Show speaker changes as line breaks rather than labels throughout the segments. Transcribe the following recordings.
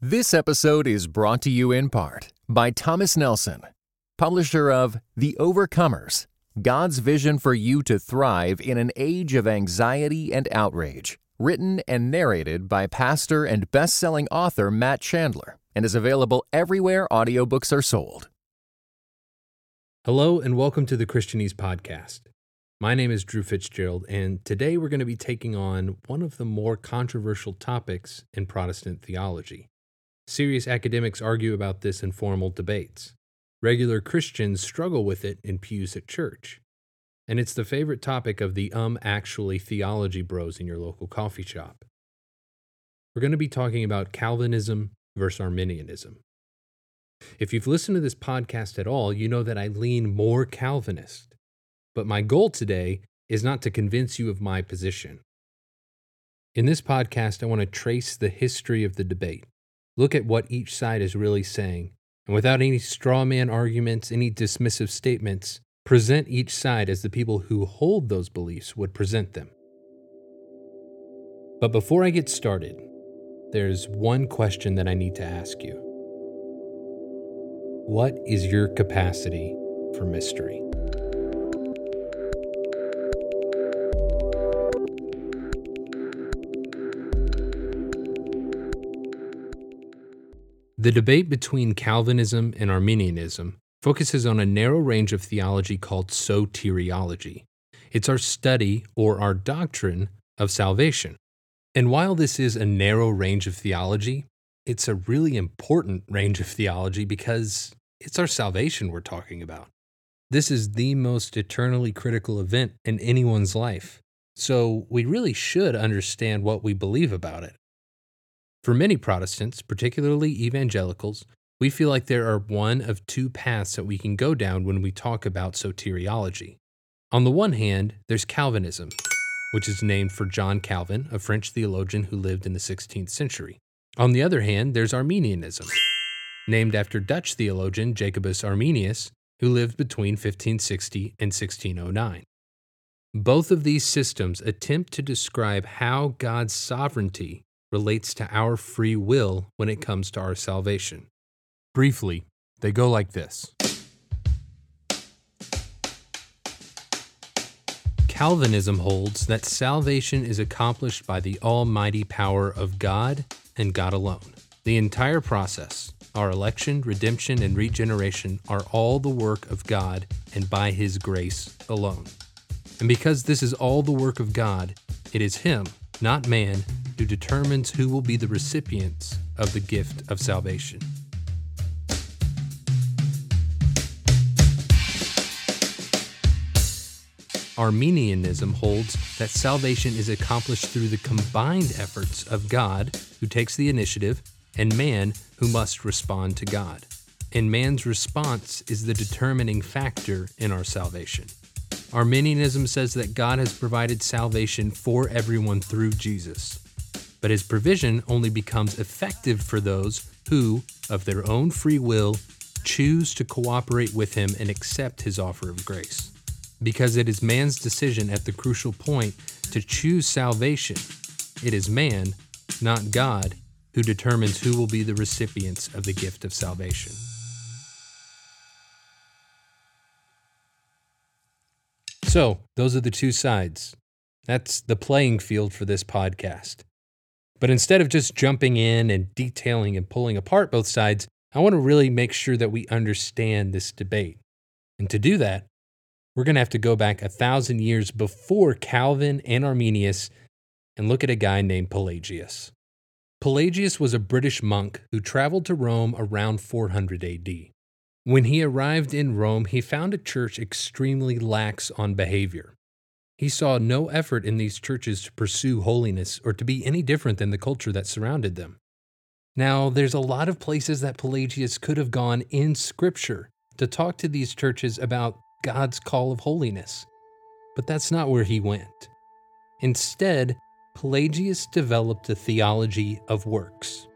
This episode is brought to you in part by Thomas Nelson, publisher of The Overcomers God's Vision for You to Thrive in an Age of Anxiety and Outrage, written and narrated by pastor and best selling author Matt Chandler, and is available everywhere audiobooks are sold.
Hello, and welcome to the Christianese Podcast. My name is Drew Fitzgerald, and today we're going to be taking on one of the more controversial topics in Protestant theology. Serious academics argue about this in formal debates. Regular Christians struggle with it in pews at church. And it's the favorite topic of the um actually theology bros in your local coffee shop. We're going to be talking about Calvinism versus Arminianism. If you've listened to this podcast at all, you know that I lean more Calvinist. But my goal today is not to convince you of my position. In this podcast, I want to trace the history of the debate look at what each side is really saying, and without any straw man arguments, any dismissive statements, present each side as the people who hold those beliefs would present them. But before I get started, there's one question that I need to ask you. What is your capacity for mystery? The debate between Calvinism and Arminianism focuses on a narrow range of theology called soteriology. It's our study or our doctrine of salvation. And while this is a narrow range of theology, it's a really important range of theology because it's our salvation we're talking about. This is the most eternally critical event in anyone's life. So we really should understand what we believe about it. For many Protestants, particularly evangelicals, we feel like there are one of two paths that we can go down when we talk about soteriology. On the one hand, there's Calvinism, which is named for John Calvin, a French theologian who lived in the 16th century. On the other hand, there's Arminianism, named after Dutch theologian Jacobus Arminius, who lived between 1560 and 1609. Both of these systems attempt to describe how God's sovereignty relates to our free will when it comes to our salvation. Briefly, they go like this Calvinism holds that salvation is accomplished by the almighty power of God and God alone. The entire process, our election, redemption, and regeneration, are all the work of God and by His grace alone. And because this is all the work of God, it is Him, not man, who determines who will be the recipients of the gift of salvation. Arminianism holds that salvation is accomplished through the combined efforts of God, who takes the initiative, and man, who must respond to God. And man's response is the determining factor in our salvation. Arminianism says that God has provided salvation for everyone through Jesus but his provision only becomes effective for those who, of their own free will, choose to cooperate with him and accept his offer of grace. Because it is man's decision at the crucial point to choose salvation, it is man, not God, who determines who will be the recipients of the gift of salvation. So, those are the two sides. That's the playing field for this podcast. But instead of just jumping in and detailing and pulling apart both sides, I want to really make sure that we understand this debate. And to do that, we're going to have to go back a thousand years before Calvin and Arminius and look at a guy named Pelagius. Pelagius was a British monk who traveled to Rome around 400 AD. When he arrived in Rome, he found a church extremely lax on behavior. He saw no effort in these churches to pursue holiness or to be any different than the culture that surrounded them. Now, there's a lot of places that Pelagius could have gone in Scripture to talk to these churches about God's call of holiness, but that's not where he went. Instead, Pelagius developed a theology of works.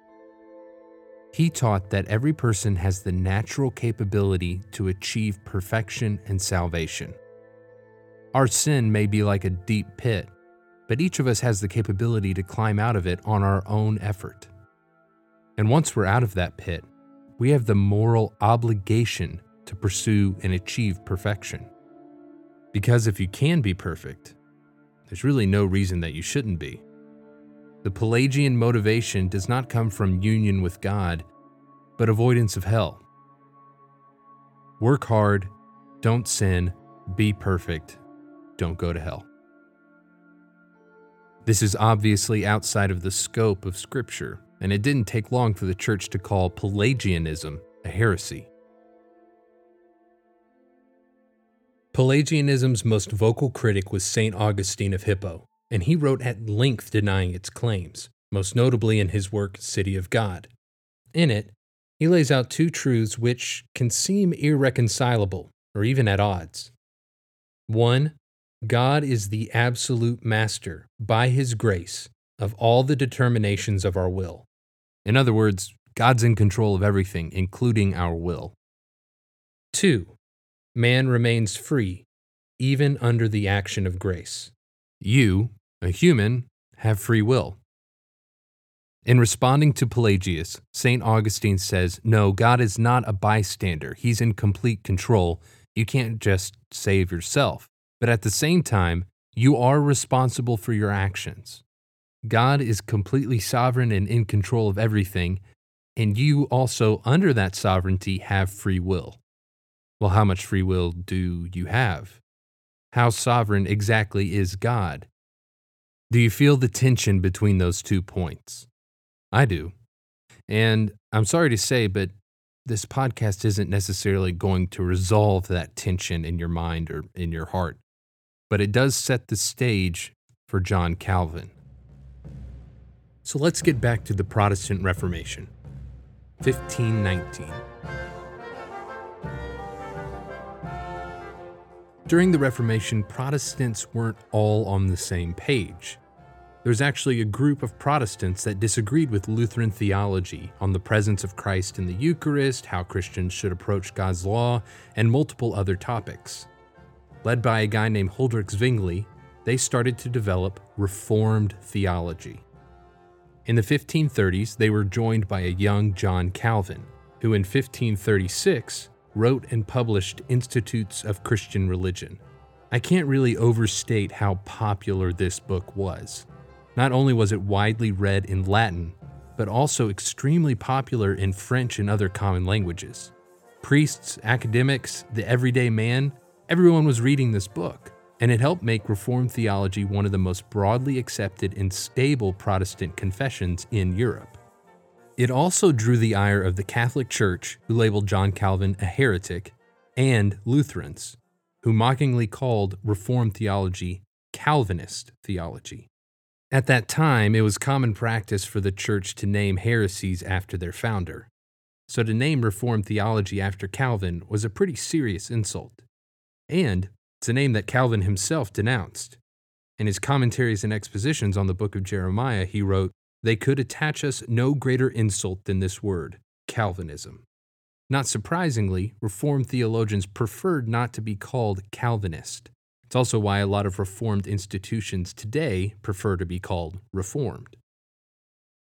He taught that every person has the natural capability to achieve perfection and salvation. Our sin may be like a deep pit, but each of us has the capability to climb out of it on our own effort. And once we're out of that pit, we have the moral obligation to pursue and achieve perfection. Because if you can be perfect, there's really no reason that you shouldn't be. The Pelagian motivation does not come from union with God, but avoidance of hell. Work hard, don't sin, be perfect, don't go to hell. This is obviously outside of the scope of Scripture, and it didn't take long for the church to call Pelagianism a heresy. Pelagianism's most vocal critic was St. Augustine of Hippo, and he wrote at length denying its claims, most notably in his work City of God. In it, he lays out two truths which can seem irreconcilable or even at odds. One, God is the absolute master, by his grace, of all the determinations of our will. In other words, God's in control of everything, including our will. Two, man remains free, even under the action of grace. You, a human, have free will. In responding to Pelagius, St. Augustine says, No, God is not a bystander. He's in complete control. You can't just save yourself. But at the same time, you are responsible for your actions. God is completely sovereign and in control of everything, and you also, under that sovereignty, have free will. Well, how much free will do you have? How sovereign exactly is God? Do you feel the tension between those two points? I do. And I'm sorry to say, but this podcast isn't necessarily going to resolve that tension in your mind or in your heart, but it does set the stage for John Calvin. So let's get back to the Protestant Reformation. 1519. During the Reformation, Protestants weren't all on the same page. There's actually a group of Protestants that disagreed with Lutheran theology on the presence of Christ in the Eucharist, how Christians should approach God's law, and multiple other topics. Led by a guy named Huldrych Zwingli, they started to develop Reformed theology. In the 1530s, they were joined by a young John Calvin, who in 1536 wrote and published Institutes of Christian Religion. I can't really overstate how popular this book was. Not only was it widely read in Latin, but also extremely popular in French and other common languages. Priests, academics, the everyday man, everyone was reading this book, and it helped make Reformed theology one of the most broadly accepted and stable Protestant confessions in Europe. It also drew the ire of the Catholic Church, who labeled John Calvin a heretic, and Lutherans, who mockingly called Reformed theology Calvinist theology. At that time, it was common practice for the church to name heresies after their founder. So to name Reformed theology after Calvin was a pretty serious insult. And it's a name that Calvin himself denounced. In his commentaries and expositions on the book of Jeremiah, he wrote, They could attach us no greater insult than this word, Calvinism. Not surprisingly, Reformed theologians preferred not to be called Calvinist. It's also why a lot of Reformed institutions today prefer to be called Reformed.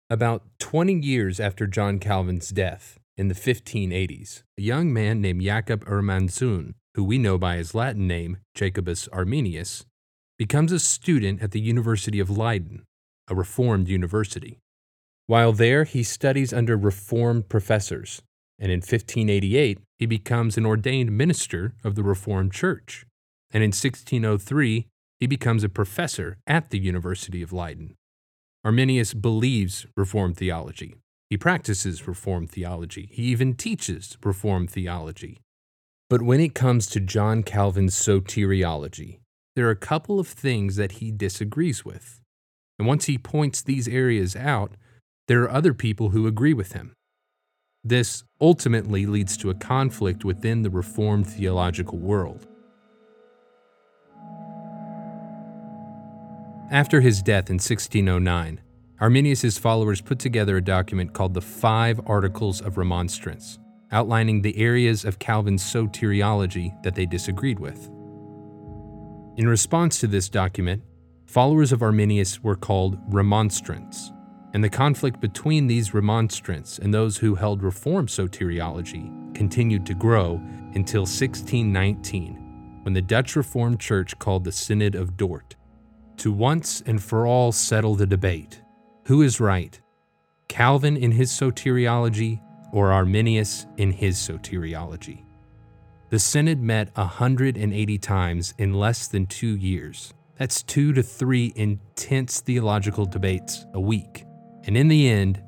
About 20 years after John Calvin's death, in the 1580s, a young man named Jacob Harmenszoon, who we know by his Latin name, Jacobus Arminius, becomes a student at the University of Leiden, a Reformed university. While there, he studies under Reformed professors, and in 1588, he becomes an ordained minister of the Reformed Church and in 1603, he becomes a professor at the University of Leiden. Arminius believes Reformed theology. He practices Reformed theology. He even teaches Reformed theology. But when it comes to John Calvin's soteriology, there are a couple of things that he disagrees with. And once he points these areas out, there are other people who agree with him. This ultimately leads to a conflict within the Reformed theological world. After his death in 1609, Arminius's followers put together a document called the Five Articles of Remonstrance, outlining the areas of Calvin's soteriology that they disagreed with. In response to this document, followers of Arminius were called remonstrants, and the conflict between these remonstrants and those who held Reformed soteriology continued to grow until 1619, when the Dutch Reformed Church called the Synod of Dort to once and for all settle the debate who is right, Calvin in his soteriology or Arminius in his soteriology. The Synod met 180 times in less than two years. That's two to three intense theological debates a week. And in the end,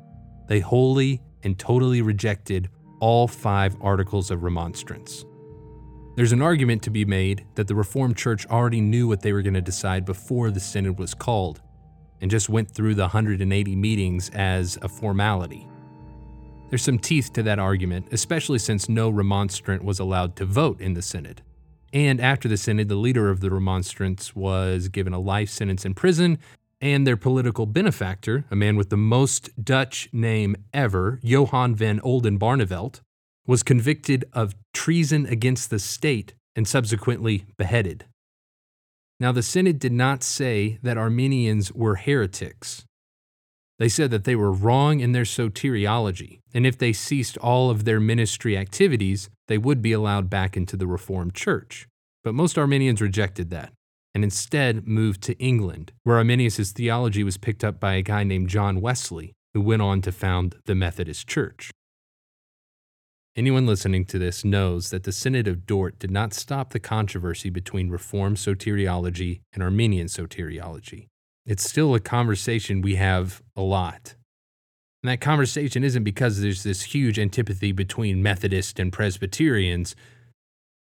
they wholly and totally rejected all five articles of remonstrance. There's an argument to be made that the Reformed Church already knew what they were going to decide before the synod was called and just went through the 180 meetings as a formality. There's some teeth to that argument, especially since no remonstrant was allowed to vote in the synod. And after the synod, the leader of the remonstrants was given a life sentence in prison and their political benefactor, a man with the most Dutch name ever, Johan van Oldenbarnevelt, was convicted of treason against the state and subsequently beheaded. Now, the Synod did not say that Arminians were heretics. They said that they were wrong in their soteriology, and if they ceased all of their ministry activities, they would be allowed back into the Reformed Church. But most Arminians rejected that and instead moved to England, where Arminius' theology was picked up by a guy named John Wesley, who went on to found the Methodist Church. Anyone listening to this knows that the Synod of Dort did not stop the controversy between Reformed soteriology and Arminian soteriology. It's still a conversation we have a lot. And that conversation isn't because there's this huge antipathy between Methodists and Presbyterians.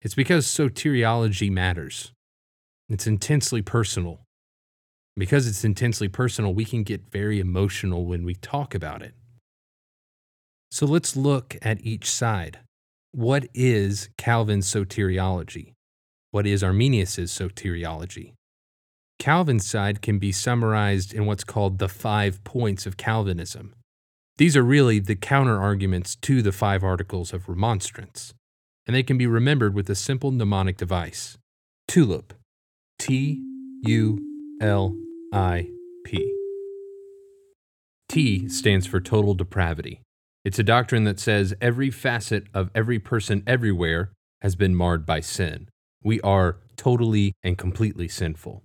It's because soteriology matters. It's intensely personal. Because it's intensely personal, we can get very emotional when we talk about it. So let's look at each side. What is Calvin's soteriology? What is Arminius' soteriology? Calvin's side can be summarized in what's called the five points of Calvinism. These are really the counter arguments to the five articles of remonstrance, and they can be remembered with a simple mnemonic device TULIP. T U L I P. T stands for total depravity. It's a doctrine that says every facet of every person everywhere has been marred by sin. We are totally and completely sinful.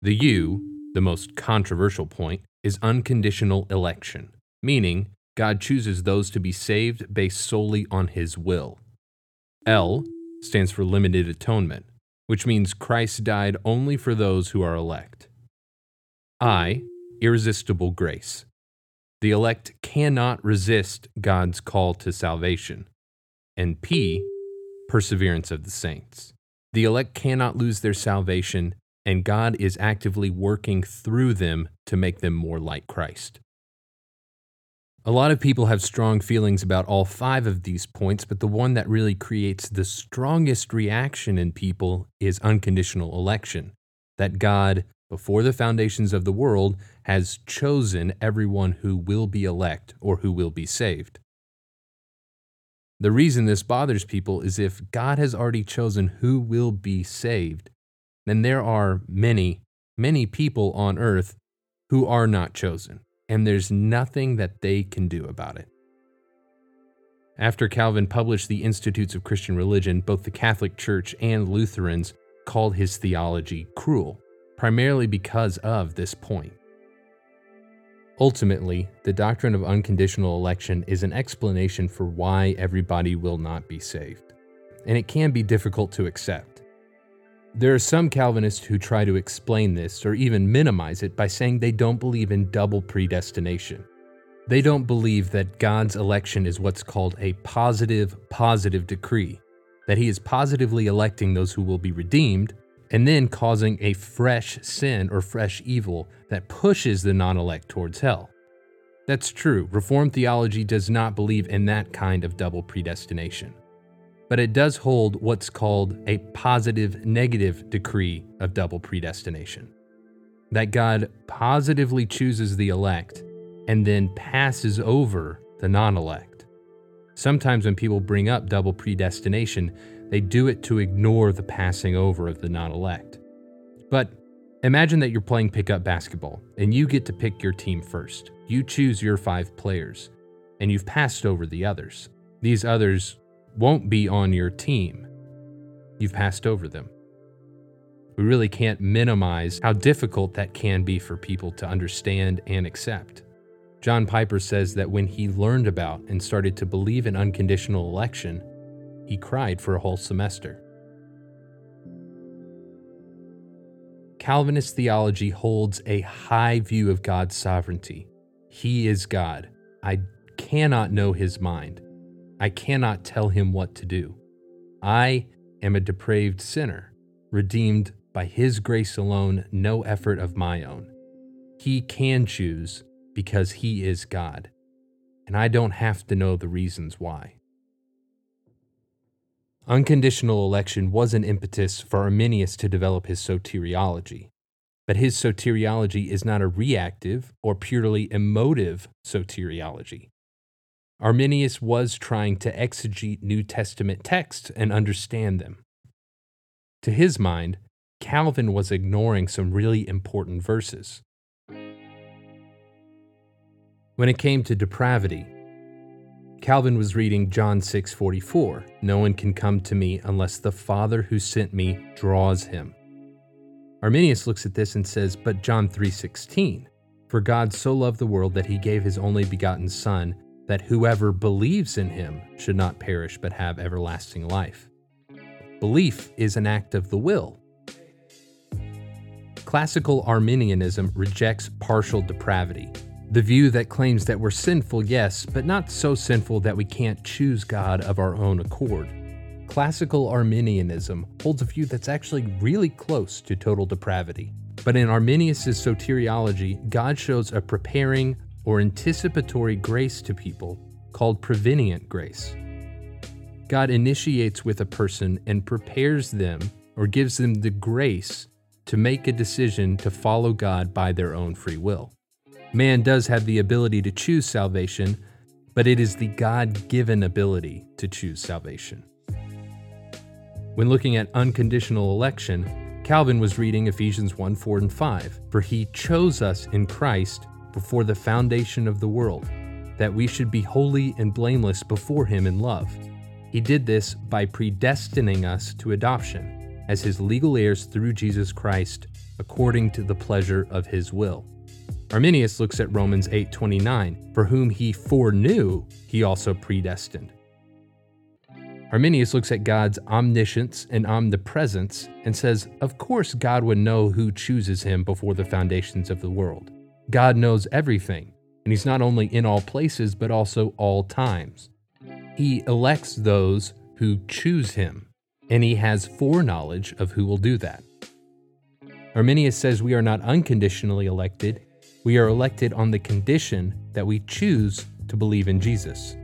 The U, the most controversial point, is unconditional election, meaning God chooses those to be saved based solely on his will. L stands for limited atonement which means Christ died only for those who are elect. I, irresistible grace. The elect cannot resist God's call to salvation. And P, perseverance of the saints. The elect cannot lose their salvation, and God is actively working through them to make them more like Christ. A lot of people have strong feelings about all five of these points, but the one that really creates the strongest reaction in people is unconditional election. That God, before the foundations of the world, has chosen everyone who will be elect or who will be saved. The reason this bothers people is if God has already chosen who will be saved, then there are many, many people on earth who are not chosen and there's nothing that they can do about it. After Calvin published the Institutes of Christian Religion, both the Catholic Church and Lutherans called his theology cruel, primarily because of this point. Ultimately, the doctrine of unconditional election is an explanation for why everybody will not be saved, and it can be difficult to accept. There are some Calvinists who try to explain this or even minimize it by saying they don't believe in double predestination. They don't believe that God's election is what's called a positive, positive decree, that He is positively electing those who will be redeemed and then causing a fresh sin or fresh evil that pushes the non elect towards hell. That's true. Reformed theology does not believe in that kind of double predestination but it does hold what's called a positive negative decree of double predestination. That God positively chooses the elect and then passes over the non elect. Sometimes when people bring up double predestination, they do it to ignore the passing over of the non elect. But Imagine that you're playing pickup basketball and you get to pick your team first. You choose your five players and you've passed over the others. These others won't be on your team. You've passed over them. We really can't minimize how difficult that can be for people to understand and accept. John Piper says that when he learned about and started to believe in unconditional election, he cried for a whole semester. Calvinist theology holds a high view of God's sovereignty. He is God. I cannot know his mind. I cannot tell him what to do. I am a depraved sinner, redeemed by his grace alone, no effort of my own. He can choose because he is God, and I don't have to know the reasons why. Unconditional election was an impetus for Arminius to develop his soteriology. But his soteriology is not a reactive or purely emotive soteriology. Arminius was trying to exegete New Testament texts and understand them. To his mind, Calvin was ignoring some really important verses. When it came to depravity, Calvin was reading John 6:44. No one can come to me unless the Father who sent me draws him. Arminius looks at this and says, "But John 3:16, for God so loved the world that he gave his only begotten son that whoever believes in him should not perish but have everlasting life." Belief is an act of the will. Classical Arminianism rejects partial depravity the view that claims that we're sinful, yes, but not so sinful that we can't choose God of our own accord. Classical Arminianism holds a view that's actually really close to total depravity. But in Arminius' soteriology, God shows a preparing or anticipatory grace to people called prevenient grace. God initiates with a person and prepares them or gives them the grace to make a decision to follow God by their own free will. Man does have the ability to choose salvation, but it is the God given ability to choose salvation. When looking at unconditional election, Calvin was reading Ephesians 1 4 and 5. For he chose us in Christ before the foundation of the world, that we should be holy and blameless before him in love. He did this by predestining us to adoption as his legal heirs through Jesus Christ, according to the pleasure of his will. Arminius looks at Romans 8:29, for whom he foreknew, he also predestined. Arminius looks at God's omniscience and omnipresence and says, Of course, God would know who chooses him before the foundations of the world. God knows everything, and he's not only in all places, but also all times. He elects those who choose him, and he has foreknowledge of who will do that. Arminius says we are not unconditionally elected, we are elected on the condition that we choose to believe in Jesus.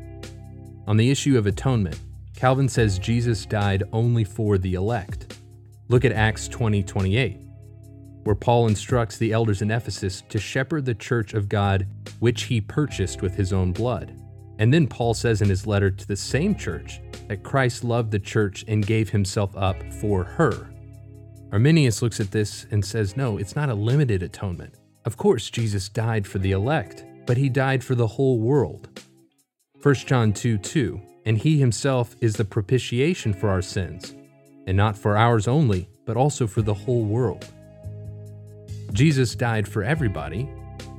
On the issue of atonement, Calvin says Jesus died only for the elect. Look at Acts 20 28, where Paul instructs the elders in Ephesus to shepherd the church of God, which he purchased with his own blood. And then Paul says in his letter to the same church that Christ loved the church and gave himself up for her. Arminius looks at this and says, no, it's not a limited atonement. Of course, Jesus died for the elect, but he died for the whole world. 1 John 2 2 And he himself is the propitiation for our sins, and not for ours only, but also for the whole world. Jesus died for everybody,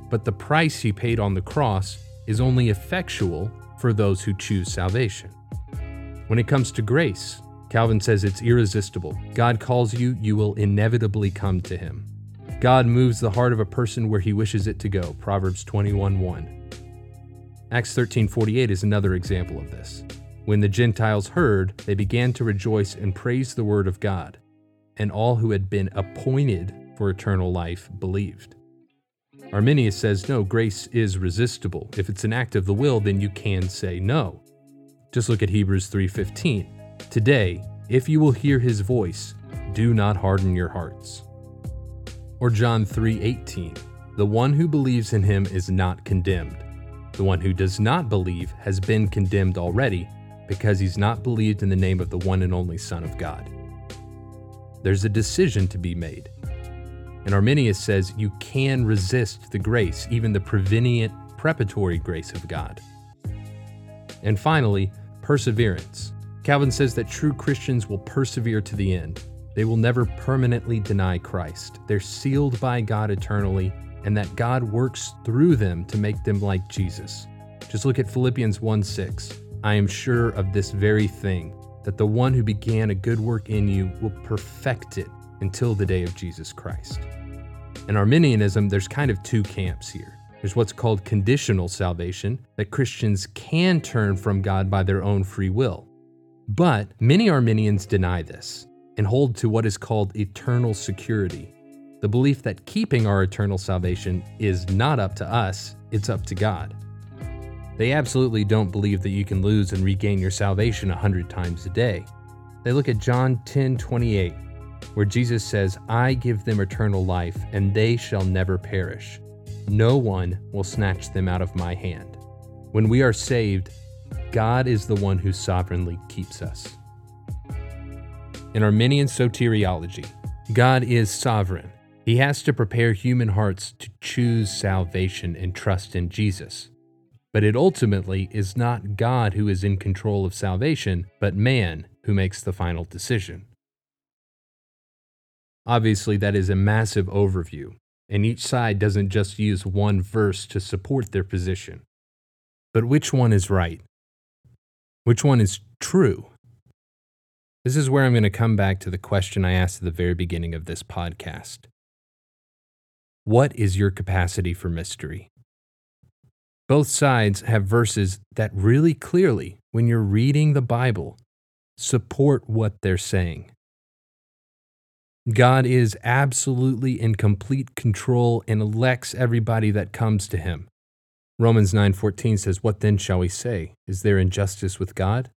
but the price he paid on the cross is only effectual for those who choose salvation. When it comes to grace, Calvin says it's irresistible. God calls you, you will inevitably come to him. God moves the heart of a person where he wishes it to go. Proverbs 21 1. Acts 13:48 is another example of this. When the Gentiles heard, they began to rejoice and praise the word of God, and all who had been appointed for eternal life believed. Arminius says no, grace is resistible. If it's an act of the will, then you can say no. Just look at Hebrews 3:15. Today, if you will hear his voice, do not harden your hearts. Or John 3:18, "The one who believes in him is not condemned. The one who does not believe has been condemned already because he's not believed in the name of the one and only Son of God." There's a decision to be made. And Arminius says you can resist the grace, even the prevenient preparatory grace of God. And finally, perseverance. Calvin says that true Christians will persevere to the end. They will never permanently deny Christ. They're sealed by God eternally, and that God works through them to make them like Jesus. Just look at Philippians 1 6. I am sure of this very thing, that the one who began a good work in you will perfect it until the day of Jesus Christ. In Arminianism, there's kind of two camps here. There's what's called conditional salvation, that Christians can turn from God by their own free will. But many Arminians deny this and hold to what is called eternal security the belief that keeping our eternal salvation is not up to us, it's up to God. They absolutely don't believe that you can lose and regain your salvation a hundred times a day. They look at John 10 28, where Jesus says, I give them eternal life, and they shall never perish. No one will snatch them out of my hand. When we are saved, God is the one who sovereignly keeps us. In Arminian soteriology, God is sovereign. He has to prepare human hearts to choose salvation and trust in Jesus. But it ultimately is not God who is in control of salvation, but man who makes the final decision. Obviously, that is a massive overview, and each side doesn't just use one verse to support their position. But which one is right? Which one is true? This is where I'm going to come back to the question I asked at the very beginning of this podcast. What is your capacity for mystery? Both sides have verses that really clearly, when you're reading the Bible, support what they're saying. God is absolutely in complete control and elects everybody that comes to him. Romans 9:14 says, "What then shall we say? Is there injustice with God?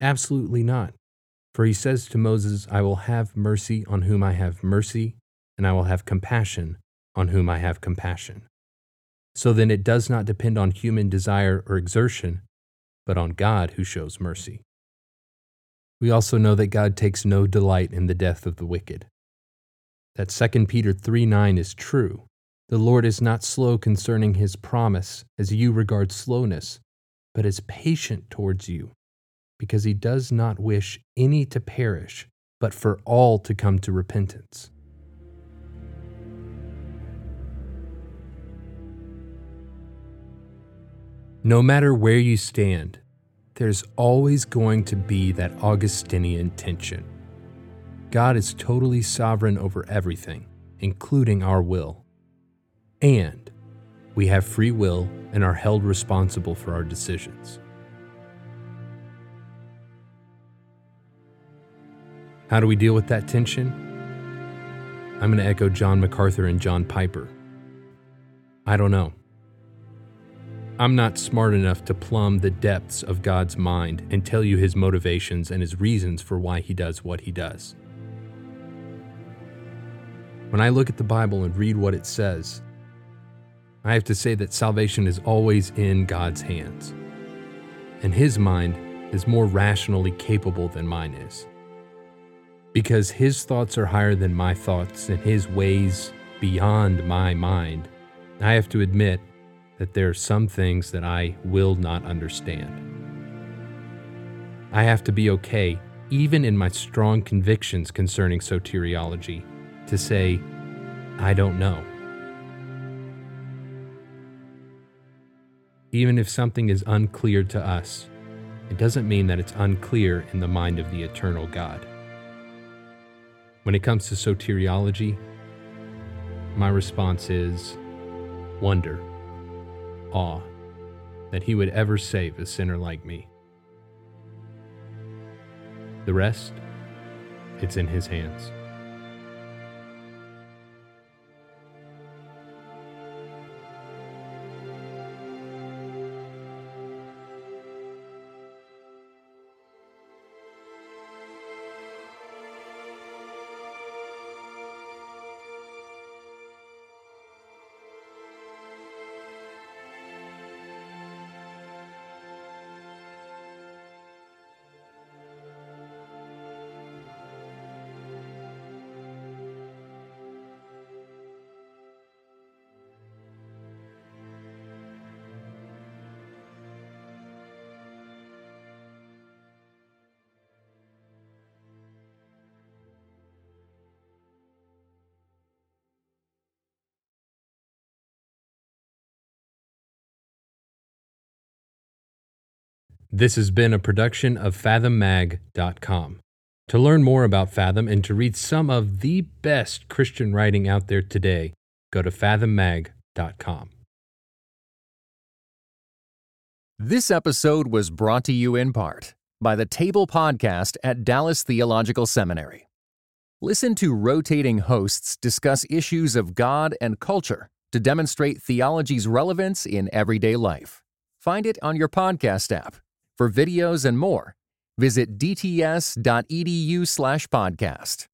Absolutely not. For he says to Moses, I will have mercy on whom I have mercy, and I will have compassion on whom I have compassion." So then it does not depend on human desire or exertion, but on God who shows mercy. We also know that God takes no delight in the death of the wicked that 2 Peter 3 9 is true. The Lord is not slow concerning his promise, as you regard slowness, but is patient towards you, because he does not wish any to perish, but for all to come to repentance. No matter where you stand, there's always going to be that Augustinian tension. God is totally sovereign over everything, including our will. And we have free will and are held responsible for our decisions. How do we deal with that tension? I'm going to echo John MacArthur and John Piper. I don't know. I'm not smart enough to plumb the depths of God's mind and tell you his motivations and his reasons for why he does what he does. When I look at the Bible and read what it says, I have to say that salvation is always in God's hands. And His mind is more rationally capable than mine is. Because His thoughts are higher than my thoughts and His ways beyond my mind, I have to admit that there are some things that I will not understand. I have to be okay, even in my strong convictions concerning soteriology, to say, I don't know. Even if something is unclear to us, it doesn't mean that it's unclear in the mind of the eternal God. When it comes to soteriology, my response is wonder, awe, that he would ever save a sinner like me. The rest, it's in his hands. This has been a production of FathomMag.com. To learn more about Fathom and to read some of the best Christian writing out there today, go to FathomMag.com.
This episode was brought to you in part by the Table Podcast at Dallas Theological Seminary. Listen to rotating hosts discuss issues of God and culture to demonstrate theology's relevance in everyday life. Find it on your podcast app. For videos and more, visit dts.edu/podcast.